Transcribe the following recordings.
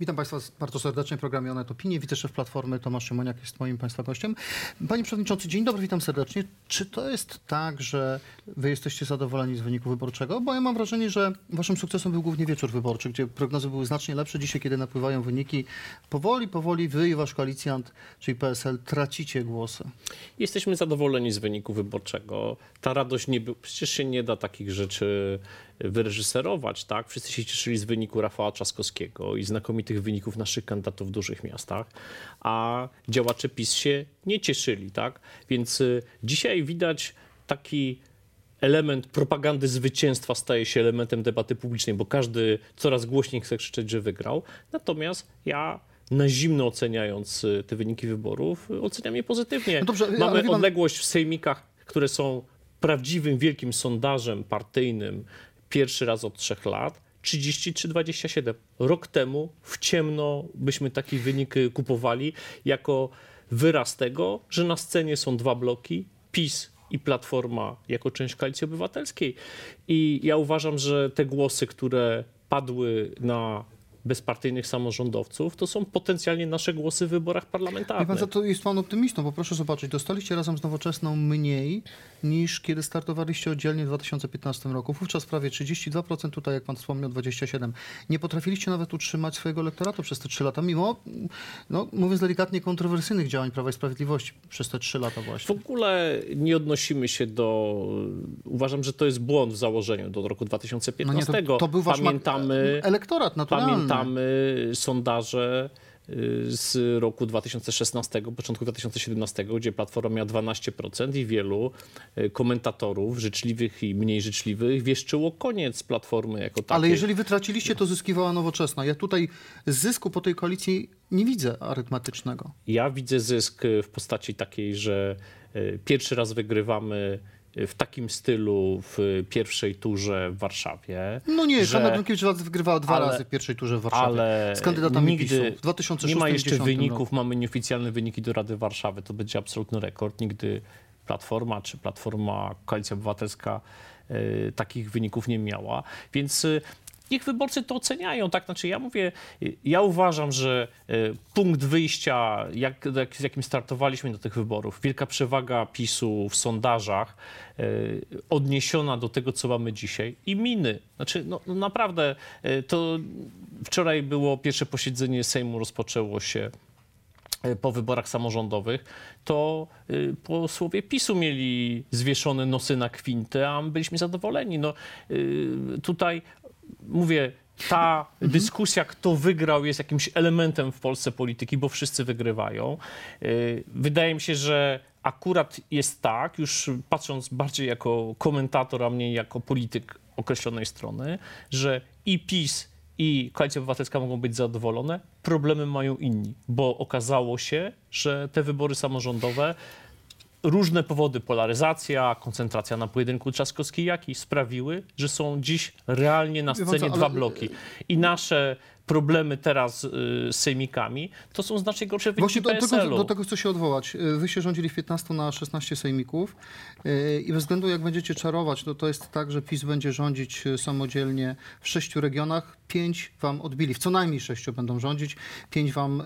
Witam Państwa bardzo serdecznie w programie Onet Opinie. Wiceszef Platformy Tomasz Szymoniak jest moim Państwa gościem. Panie Przewodniczący, dzień dobry, witam serdecznie. Czy to jest tak, że Wy jesteście zadowoleni z wyniku wyborczego? Bo ja mam wrażenie, że Waszym sukcesem był głównie wieczór wyborczy, gdzie prognozy były znacznie lepsze. Dzisiaj, kiedy napływają wyniki, powoli, powoli Wy i Wasz koalicjant, czyli PSL, tracicie głosy. Jesteśmy zadowoleni z wyniku wyborczego. Ta radość nie był, przecież się nie da takich rzeczy wyreżyserować, tak? Wszyscy się cieszyli z wyniku Rafała Trzaskowskiego i znakomitych wyników naszych kandydatów w dużych miastach, a działacze PiS się nie cieszyli, tak? Więc y, dzisiaj widać taki element propagandy zwycięstwa staje się elementem debaty publicznej, bo każdy coraz głośniej chce krzyczeć, że wygrał. Natomiast ja na zimno oceniając y, te wyniki wyborów, y, oceniam je pozytywnie. No dobrze, Mamy pan- odległość w sejmikach, które są prawdziwym, wielkim sondażem partyjnym pierwszy raz od trzech lat. 33-27. Rok temu w ciemno byśmy taki wynik y, kupowali jako wyraz tego, że na scenie są dwa bloki, PiS i Platforma jako część Koalicji Obywatelskiej. I ja uważam, że te głosy, które padły na bezpartyjnych samorządowców, to są potencjalnie nasze głosy w wyborach Wie parlamentarnych. Pan, za to jest Pan optymistą, bo proszę zobaczyć, dostaliście razem z Nowoczesną mniej niż kiedy startowaliście oddzielnie w 2015 roku. Wówczas prawie 32%, tutaj jak Pan wspomniał 27%. Nie potrafiliście nawet utrzymać swojego elektoratu przez te 3 lata, mimo, no, mówiąc delikatnie, kontrowersyjnych działań Prawa i Sprawiedliwości przez te 3 lata W właśnie. ogóle nie odnosimy się do. Uważam, że to jest błąd w założeniu do roku No 2015. nie, to, to był Wasz pamiętamy, elektorat naturalny. pamiętamy sondaże y, z roku 2016, początku 2017, gdzie Platforma miała 12% i wielu y, komentatorów, życzliwych i mniej życzliwych, wieszczyło koniec Platformy jako takiej. Ale jeżeli wy traciliście, to zyskiwała Nowoczesna. Ja tutaj zysku po tej koalicji nie widzę arytmetycznego. Ja widzę zysk w postaci takiej, że y, pierwszy raz wygrywamy w takim stylu w pierwszej turze w Warszawie. No nie, że- Hanna Gronkiewicz wygrywała dwa ale- razy w pierwszej turze w Warszawie. Ale z kandydatami nigdy PiSu w 2006 nie ma jeszcze 2010 wyników, roku. mamy nieoficjalne wyniki do Rady Warszawy. To będzie absolutny rekord. Nigdy Platforma czy Platforma Koalicja Obywatelska y, takich wyników nie miała. Więc y, niech wyborcy to oceniają. Tak? Znaczy, ja mówię, ja uważam, że y, punkt wyjścia, jak, jak, z jakim startowaliśmy do tych wyborów, wielka przewaga PiSu w sondażach, y, odniesiona do tego, co mamy dzisiaj i miny. Znaczy, no, no naprawdę, y, to wczoraj było pierwsze posiedzenie Sejmu, rozpoczęło się po wyborach samorządowych, to posłowie PiSu mieli zwieszone nosy na kwintę, a my byliśmy zadowoleni. No, tutaj mówię, ta dyskusja, kto wygrał, jest jakimś elementem w Polsce polityki, bo wszyscy wygrywają. Y, Wydaje mi się, że akurat jest tak, już patrząc bardziej jako komentator, a mniej jako polityk określonej strony, że i PiS, i Koalicja Obywatelska mogą być zadowolone, problemy mają inni, bo okazało się, że te wybory samorządowe różne powody, polaryzacja, koncentracja na pojedynku Trzaskowski-Jaki sprawiły, że są dziś realnie na scenie co, ale- dwa bloki. I nasze problemy teraz y, z sejmikami to są znacznie gorsze wyniki Właśnie do tego, do tego chcę się odwołać. Y, Wy się rządzili w 15 na 16 sejmików y, i bez względu jak będziecie czarować, to to jest tak, że PiS będzie rządzić samodzielnie w sześciu regionach. Pięć wam odbili, w co najmniej sześciu będą rządzić, pięć wam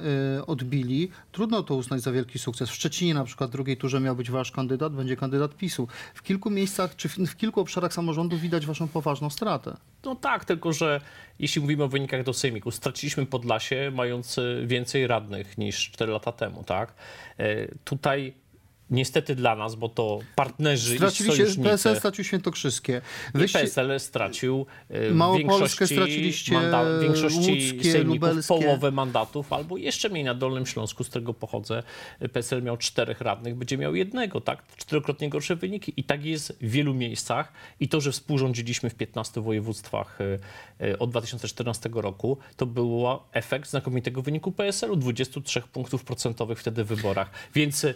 odbili. Trudno to uznać za wielki sukces. W Szczecinie na przykład w drugiej turze miał być wasz kandydat, będzie kandydat PiSu. W kilku miejscach, czy w, w kilku obszarach samorządu widać waszą poważną stratę. No tak, tylko że jeśli mówimy o wynikach do sejmiku, straciliśmy Podlasie mając y, więcej radnych niż 4 lata temu, tak? E, Tutaj niestety dla nas, bo to partnerzy i Straciliście, sojusznicy... PSL stracił Świętokrzyskie. I Wyście- PSL stracił e, Małopolskę większości, straciliście, w większości łódzkie, sejmików lubelskie. połowę mandatów, albo jeszcze mniej na Dolnym Śląsku, z którego pochodzę. PSL miał czterech radnych, będzie miał jednego, tak? Czterokrotnie gorsze wyniki. I tak jest w wielu miejscach. I to, że współrządziliśmy w 15 województwach e, e, od 2014 roku, to był efekt znakomitego wyniku PSL-u, 23 punktów procentowych wtedy w wyborach. Więc e,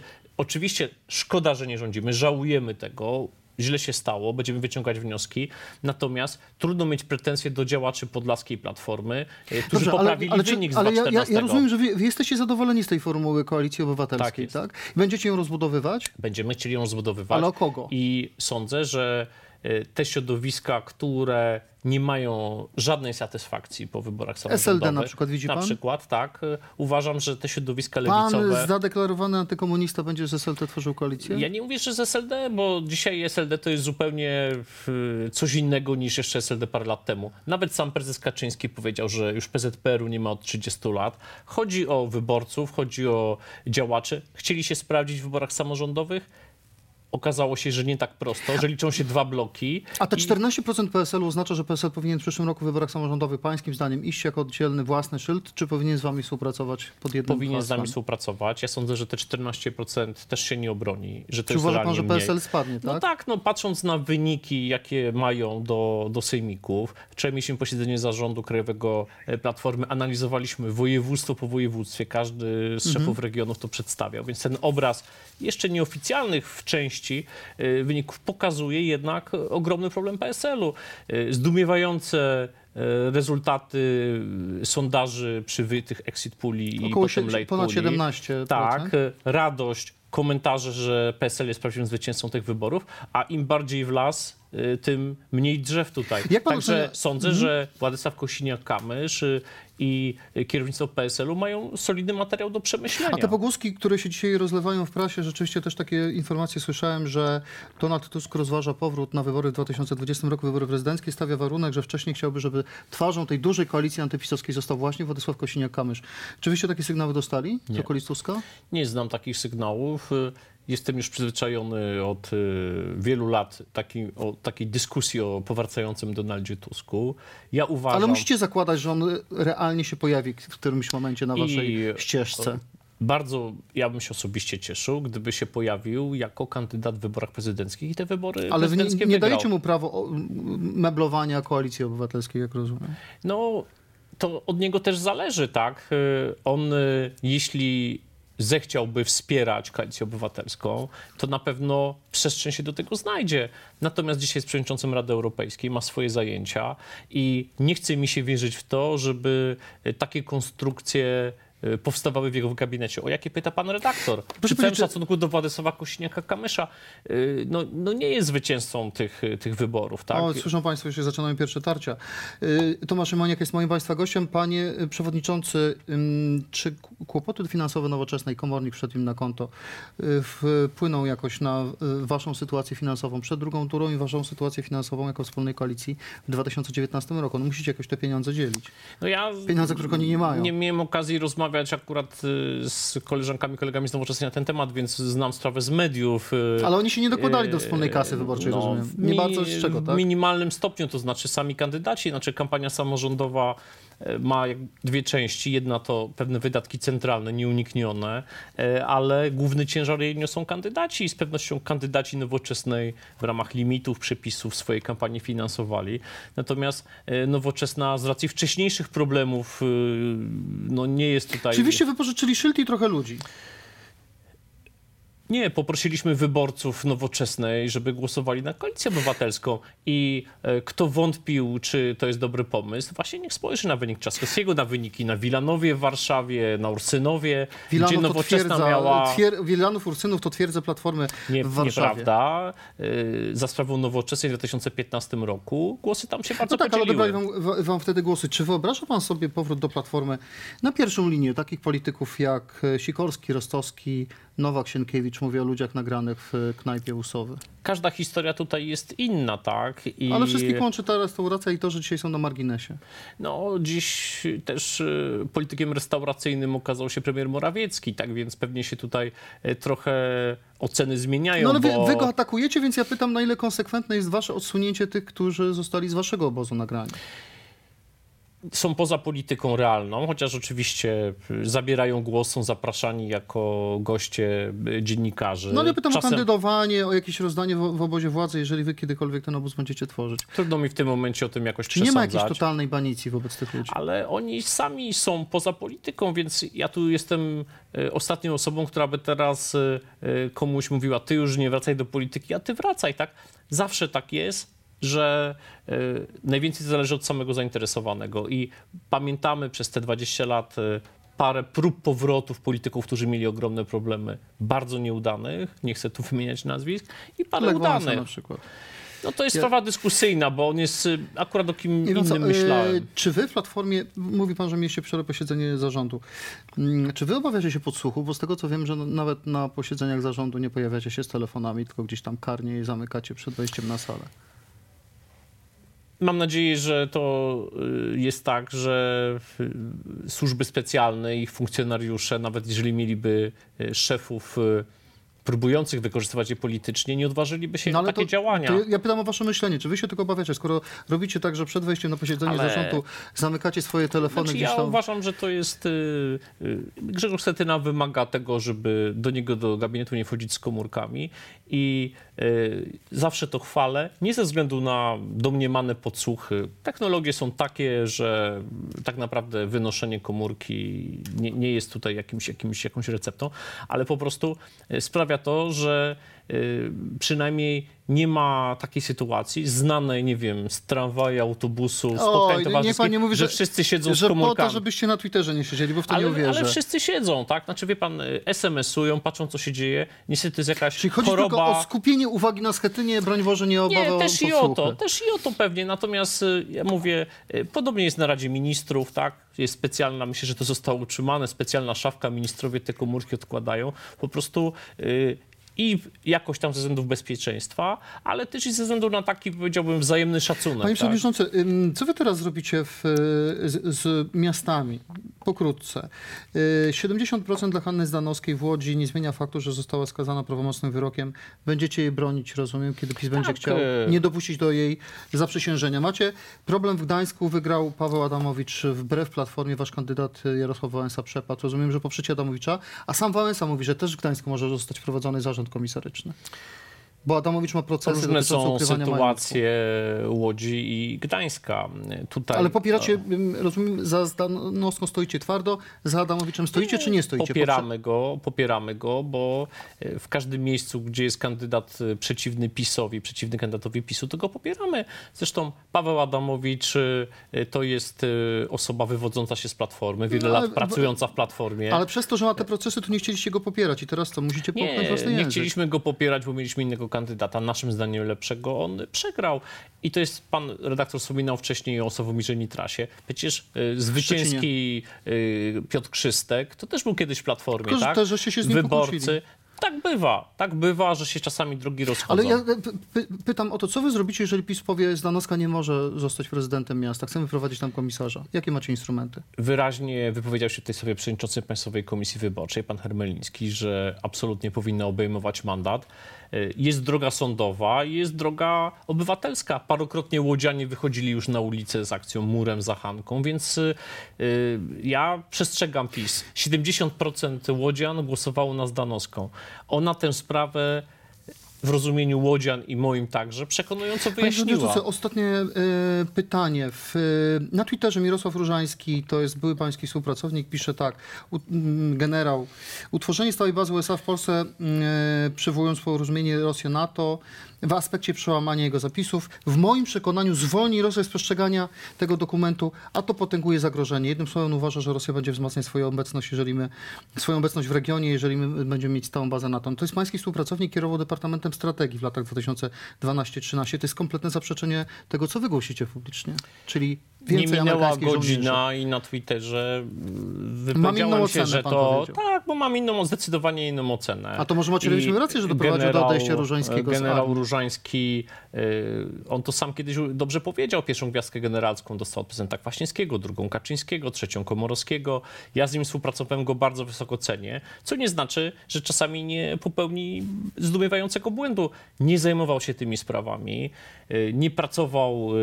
oczywiście szkoda, że nie rządzimy, żałujemy tego, źle się stało, będziemy wyciągać wnioski. Natomiast trudno mieć pretensje do działaczy Podlaskiej Platformy, e, którzy Dobrze, poprawili ale, czy- wynik z ale ja, ja, 2014. ja rozumiem, że wy, wy jesteście zadowoleni z tej formuły Koalicji Obywatelskiej, Tak tak? Będziecie ją rozbudowywać? Będziemy chcieli ją zbudowywać. Ale o kogo? I sądzę, że te środowiska, które nie mają żadnej satysfakcji po wyborach samorządowych. SLD na przykład, widzi Na pan? przykład, tak. E, Uważam, że te środowiska Pan lewicowe... zadeklarowany antykomunista będzie z SLT tworzył koalicję? Ja nie mówię, że z SLD, bo dzisiaj SLD to jest zupełnie y, coś innego niż jeszcze SLD parę lat temu. Nawet sam prezes Kaczyński powiedział, że już PZPR-u nie ma od 30 lat. Chodzi o wyborców, chodzi o działaczy. Chcieli się sprawdzić w wyborach samorządowych. Okazało się, że nie tak prosto, że liczą się dwa bloki. A te I- 14% PSL-u oznacza, że PSL powinien w przyszłym roku w wyborach samorządowych, pańskim zdaniem, iść jako oddzielny własny szyld, czy powinien z wami współpracować pod jednym powinien z nami współpracować. Ja sądzę, że te 14% też się nie obroni, że to Czy uważa pan, że mniej. PSL spadnie, tak? No tak, no patrząc na wyniki, jakie mają do, do sejmików. Wczoraj mieliśmy posiedzenie zarządu Krajowego e, Platformy, analizowaliśmy województwo po województwie, każdy Mhm. z szefów regionów to przedstawiał, więc ten obraz jeszcze nieoficjalnych w części e, wyników pokazuje jednak ogromny problem PSL-u. E, Zdumiewające e, rezultaty sondaży przy tych exit puli i potem sie- late ponad puli. 17%. Tak, radość, komentarze, że PSL jest prawdziwym zwycięzcą tych wyborów, a im bardziej w las, y, tym mniej drzew tutaj. Także ocenia- sądzę, że Władysław Kosiniak-Kamysz y, i y, kierownictwo PSL-u mają solidny materiał do przemyślenia. A te pogłoski, które się dzisiaj rozlewają w prasie, rzeczywiście też takie informacje słyszałem, że Donald Tusk rozważa powrót na wybory w 2020 roku, wybory prezydenckie, stawia warunek, że wcześniej chciałby, żeby twarzą tej dużej koalicji antypisowskiej został właśnie Władysław Kosiniak-Kamysz. Czy wyście takie sygnały dostali z okolic Tuska? Nie znam takich sygnałów. Jestem już przyzwyczajony od y, wielu lat taki, o takiej dyskusji o powracającym Donaldzie Tusku. Ja uważam... Ale musicie zakładać, że on realnie się pojawi w którymś momencie na waszej ścieżce. Bardzo ja bym się osobiście cieszył, gdyby się pojawił jako kandydat w wyborach prezydenckich i te wybory Ale nie, prezydenckie nie wygrał. dajecie mu prawo meblowania koalicji obywatelskiej, jak rozumiem. No, to od niego też zależy, tak? Y, On, y, jeśli zechciałby wspierać koalicję obywatelską, to na pewno przestrzeń się do tego znajdzie. Natomiast dzisiaj jest przewodniczącym Rady Europejskiej, ma swoje zajęcia i nie chce mi się wierzyć w to, żeby takie konstrukcje powstawały w jego gabinecie. O jakie pyta pan redaktor? Przy całym że- szacunku do Władysława Kosiniaka-Kamysza, y, no, no nie jest zwycięzcą tych, tych wyborów, tak? O, słyszą Państwo, już się zaczynają pierwsze tarcia. Y, Tomasz Szymoniak jest moim Państwa gościem. Panie y, Przewodniczący, czy kłopoty finansowe nowoczesnej, komornik wszedł im na konto, y, wpłyną jakoś na y, Waszą sytuację finansową przed drugą turą i Waszą sytuację finansową jako wspólnej koalicji w 2019 roku? No musicie jakoś te pieniądze dzielić. No ja Pieniądze, których oni nie mają. Nie miałem okazji rozmawiać akurat y, z koleżankami, kolegami z Nowoczesnej na ten temat, więc znam sprawę z mediów. y, Ale oni się nie dokładali do wspólnej y, kasy wyborczej, no, rozumiem. w Nie mi- bardzo z czego, W tak? minimalnym stopniu, to znaczy sami kandydaci, znaczy kampania samorządowa y, ma dwie części. Jedna to pewne wydatki centralne, nieuniknione, y, ale główny ciężar jej niosą kandydaci i z pewnością kandydaci nowoczesnej w ramach limitów, przepisów swojej kampanii finansowali. Natomiast y, nowoczesna z racji wcześniejszych problemów y, no nie jest tutaj... Czy wyście wypożyczyli szyld i trochę ludzi? Nie, poprosiliśmy wyborców nowoczesnej, żeby głosowali na koalicję obywatelską i e, kto wątpił, czy to jest dobry pomysł, właśnie niech spojrzy na wynik Trzaskowskiego, na wyniki na Wilanowie w Warszawie, na Ursynowie, gdzie Wilanów to nowoczesna miała... twier, Wilanów Ursynów to twierdza Platformy Nie, w Warszawie. nieprawda. Y, Za sprawą nowoczesnej w 2015 roku głosy tam się bardzo No tak, ale podzieliły. odebrali wam, wam wtedy głosy. Czy wyobraża pan sobie powrót do Platformy na pierwszą linię takich polityków jak e, Sikorski, Rostowski, Nowak, Sienkiewicz, mówię o ludziach nagranych w knajpie Usowy. Każda historia tutaj jest inna, tak? I... Ale wszystkich łączy ta restauracja i to, że dzisiaj są na marginesie. No, dziś też y, politykiem restauracyjnym okazał się premier Morawiecki, tak więc pewnie się tutaj y, trochę oceny zmieniają, No ale wy, bo wy go atakujecie, więc ja pytam, na ile konsekwentne jest wasze odsunięcie tych, którzy zostali z waszego obozu nagrani. Są poza polityką realną, chociaż oczywiście y, zabierają głos, są zapraszani jako goście y, dziennikarzy. No ale pytam Czasem o kandydowanie, o jakieś rozdanie w, w obozie władzy, jeżeli wy kiedykolwiek ten obóz będziecie tworzyć. trudno mi w tym momencie o tym jakoś Czy nie ma jakiejś przesądzać. totalnej banicji wobec tych ludzi? ale oni sami są poza polityką, więc ja tu jestem e, ostatnią osobą, która by teraz e, komuś mówiła, ty już nie wracaj do polityki, a ty wracaj, tak? Zawsze tak jest, że e, najwięcej zależy od samego zainteresowanego i pamiętamy przez te 20 lat e, parę prób powrotów polityków, którzy mieli ogromne problemy, bardzo nieudanych, nie chcę tu wymieniać nazwisk, i parę Lech udanych. na przykład. No to jest Ja- sprawa dyskusyjna, bo on jest y, akurat o kim co, innym e, myślałem. Czy wy w Platformie, mówi pan, że mieliście wczoraj posiedzenie zarządu, Mm, czy wy obawiacie się podsłuchów? Bo z tego co wiem, że nawet na posiedzeniach zarządu nie pojawiacie się z telefonami, tylko gdzieś tam karnie i zamykacie przed wejściem na salę. Mam nadzieję, że to y, jest tak, że służby specjalne, ich funkcjonariusze, nawet jeżeli mieliby y, szefów y, próbujących wykorzystywać je politycznie, nie odważyliby się No, na takie to- działania. To ja- ja pytam o wasze myślenie, czy wy się tego obawiacie, skoro robicie tak, że przed wejściem na posiedzenie Ale- zarządu zamykacie swoje telefony Znaczy, gdzieś ja tam... uważam, że to jest. Grzegorz Schetyna wymaga tego, żeby do niego do gabinetu nie wchodzić z komórkami i y, zawsze to chwalę, nie ze względu na domniemane podsłuchy. Technologie są takie, że tak naprawdę wynoszenie komórki nie, nie jest tutaj jakimś, jakimś, jakąś receptą, ale po prostu y, sprawia to, że przynajmniej nie ma takiej sytuacji znanej, nie wiem, z tramwaju, autobusu, spotkań towarzyskich, nie mówi, że, że- wszyscy siedzą z że po komórkami. to, żebyście na Twitterze nie siedzieli, bo w to nie ale, uwierzę. ale wszyscy siedzą, tak? Znaczy, wie pan, y, SMS-ują, patrzą, co się dzieje. Niestety jest jakaś Czyli chodzi choroba... tylko o skupienie uwagi na Schetynie, broń Boże, nie obawę Nie, też i o to, też i o to pewnie. Natomiast y, ja mówię, y, podobnie jest na Radzie Ministrów, tak? Jest specjalna, myślę, że to zostało utrzymane, specjalna szafka, ministrowie te komórki odkładają. Po prostu y, i jakoś tam ze względów bezpieczeństwa, ale też i ze względu na taki, powiedziałbym, wzajemny szacunek. Panie tak? Przewodniczący, co wy teraz zrobicie w, y, z, z miastami? Pokrótce. Y, 70% dla Hanny Zdanowskiej w Łodzi nie zmienia faktu, że została skazana prawomocnym wyrokiem. Będziecie jej bronić, rozumiem, kiedy PiS będzie Tak, chciał y- nie dopuścić do jej zaprzysiężenia. Macie problem w Gdańsku, wygrał Paweł Adamowicz wbrew Platformie, wasz kandydat y, Jarosław Wałęsa przepadł. Rozumiem, że poprzecie Adamowicza, a sam Wałęsa mówi, że też w Gdańsku może zostać wprowadzony zarząd komisaryczny. Bo Adamowicz ma procesy Różne są ukrywania majątku. sytuacje Łodzi i Gdańska. Tutaj, Ale popieracie, ym, rozumiem, za Zdanowską stoicie twardo, za Adamowiczem stoicie czy nie stoicie? Popieramy go, popieramy go, bo e, w każdym miejscu, gdzie jest kandydat e, przeciwny PiSowi, przeciwny kandydatowi PiSu, to go popieramy. Zresztą Paweł Adamowicz e, to jest osoba wywodząca się z Platformy, wiele No, ale- lat pracująca w Platformie. Ale przez to, że ma te procesy, to nie chcieliście go popierać i teraz co, musicie popchnąć Nie, własny nie język. chcieliśmy go popierać, bo mieliśmy innego kandydata, naszym zdaniem lepszego. On przegrał. I to jest, pan redaktor wspominał wcześniej o Sławomirze Nitrasie. Przecież y, zwycięski y, Piotr Krzystek, to też był kiedyś w Platformie, Tylko, że tak? też, żeście się z nim Wyborcy. pokłócili. Tak bywa, tak bywa, że się czasami drogi rozchodzą. Ale ja p- py, pytam o to, co wy zrobicie, jeżeli PiS powie, Zdanowska nie może zostać prezydentem miasta, chcemy wprowadzić tam komisarza. Jakie macie instrumenty? Wyraźnie wypowiedział się tej sprawie przewodniczący Państwowej Komisji Wyborczej, pan Hermeliński, że absolutnie powinna obejmować mandat. Y, Jest droga sądowa, jest droga obywatelska. Parokrotnie łodzianie wychodzili już na ulicę z akcją Murem za Hanką, więc y, ja przestrzegam PiS. 70% łodzian głosowało na Zdanowską. Ona tę sprawę w rozumieniu łodzian i moim także przekonująco Panie wyjaśniła. Przewodniczący, ostatnie e, pytanie. W, e, na Twitterze Mirosław Różański, to jest były pański współpracownik, pisze tak. U, m, generał, utworzenie stałej bazy USA w Polsce, e, przywołując porozumienie Rosja-NATO, w aspekcie przełamania jego zapisów, w moim przekonaniu zwolni Rosję z przestrzegania tego dokumentu, a to potęguje zagrożenie. Jednym słowem uważa, że Rosja będzie wzmacniać swoją obecność, jeżeli my, swoją obecność w regionie, jeżeli my będziemy mieć stałą bazę NATO. To jest pański współpracownik, kierował Departamentem Strategii w latach 2012-13. To jest kompletne zaprzeczenie tego, co wy głosicie publicznie. Czyli Nie minęła amerykańskich żołnierzy. godzina i na Twitterze inną wypowiedziałem się, że to... powiedział. Tak, bo mam inną, zdecydowanie inną ocenę. A to może macie mieliśmy rację, że doprowadził do odejścia Różańskiego z Generał. Różański, y, on to sam kiedyś dobrze powiedział, pierwszą gwiazdkę generalską dostał od prezydenta Kwaśniewskiego, drugą Kaczyńskiego, trzecią Komorowskiego. Ja z nim współpracowałem, go bardzo wysoko cenię, co nie znaczy, że czasami nie popełni zdumiewającego błędu. Nie zajmował się tymi sprawami, y, nie pracował y,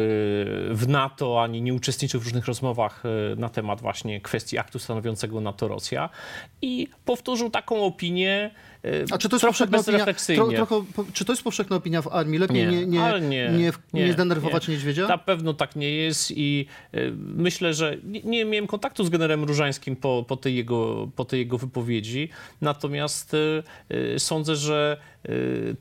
w NATO, ani nie uczestniczył w różnych rozmowach y, na temat właśnie kwestii aktu stanowiącego NATO-Rosja i powtórzył taką opinię A czy to jest trochę powszechna opinia, bezrefleksyjnie. tro, trochę, czy to jest powszechna opinia w armii? Lepiej Nie, nie, nie, nie, nie, nie, nie, zdenerwować nie. niedźwiedzia? Na pewno tak nie jest i y, myślę, że nie, nie miałem kontaktu z generałem Różańskim po, po, tej, jego, po tej jego wypowiedzi, natomiast y, y, sądzę, że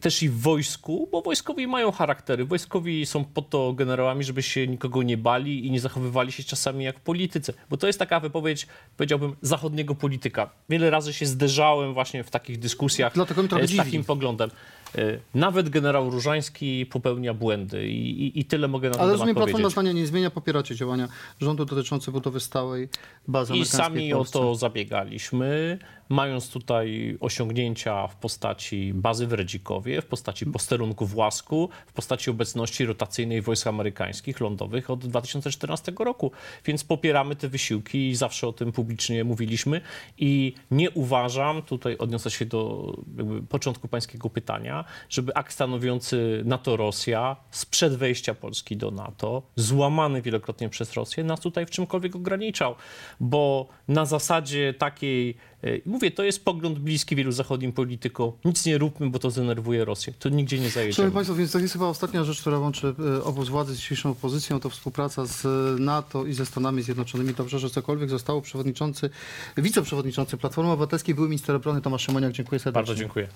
też i w wojsku, bo wojskowi mają charaktery, wojskowi są po to generałami, żeby się nikogo nie bali i nie zachowywali się czasami jak w polityce, bo to jest taka wypowiedź, powiedziałbym, zachodniego polityka. Wiele razy się zderzałem właśnie w takich dyskusjach Dlatego trochę e, z dziwi. takim poglądem. E, nawet generał Różański popełnia błędy i, i, i tyle mogę na ten Ale rozumiem, Platforma zdania nie zmienia, popieracie działania rządu dotyczące budowy stałej bazy I sami o to zabiegaliśmy, mając tutaj osiągnięcia w postaci bazy w Redzikowie, w postaci posterunku w Łasku, w postaci obecności rotacyjnej wojsk amerykańskich lądowych od 2014 roku. Więc popieramy te wysiłki i zawsze o tym publicznie mówiliśmy. I nie uważam, tutaj odniosę się do początku pańskiego pytania, żeby akt stanowiący NATO-Rosja sprzed wejścia Polski do NATO, złamany wielokrotnie przez Rosję, nas tutaj w czymkolwiek ograniczał, bo na zasadzie takiej, e, mówię, to jest pogląd bliski wielu zachodnim politykom, nic nie róbmy, bo to zdenerwuje Rosję. To nigdzie nie zajedziemy. Szanowni Państwo, więc to jest chyba ostatnia rzecz, która łączy e, obóz władzy z dzisiejszą opozycją, to współpraca z e, NATO i ze Stanami Zjednoczonymi. Dobrze, że cokolwiek zostało. Przewodniczący, wiceprzewodniczący Platformy Obywatelskiej, były minister obrony Tomasz Szymoniak. Dziękuję serdecznie. Bardzo dziękuję.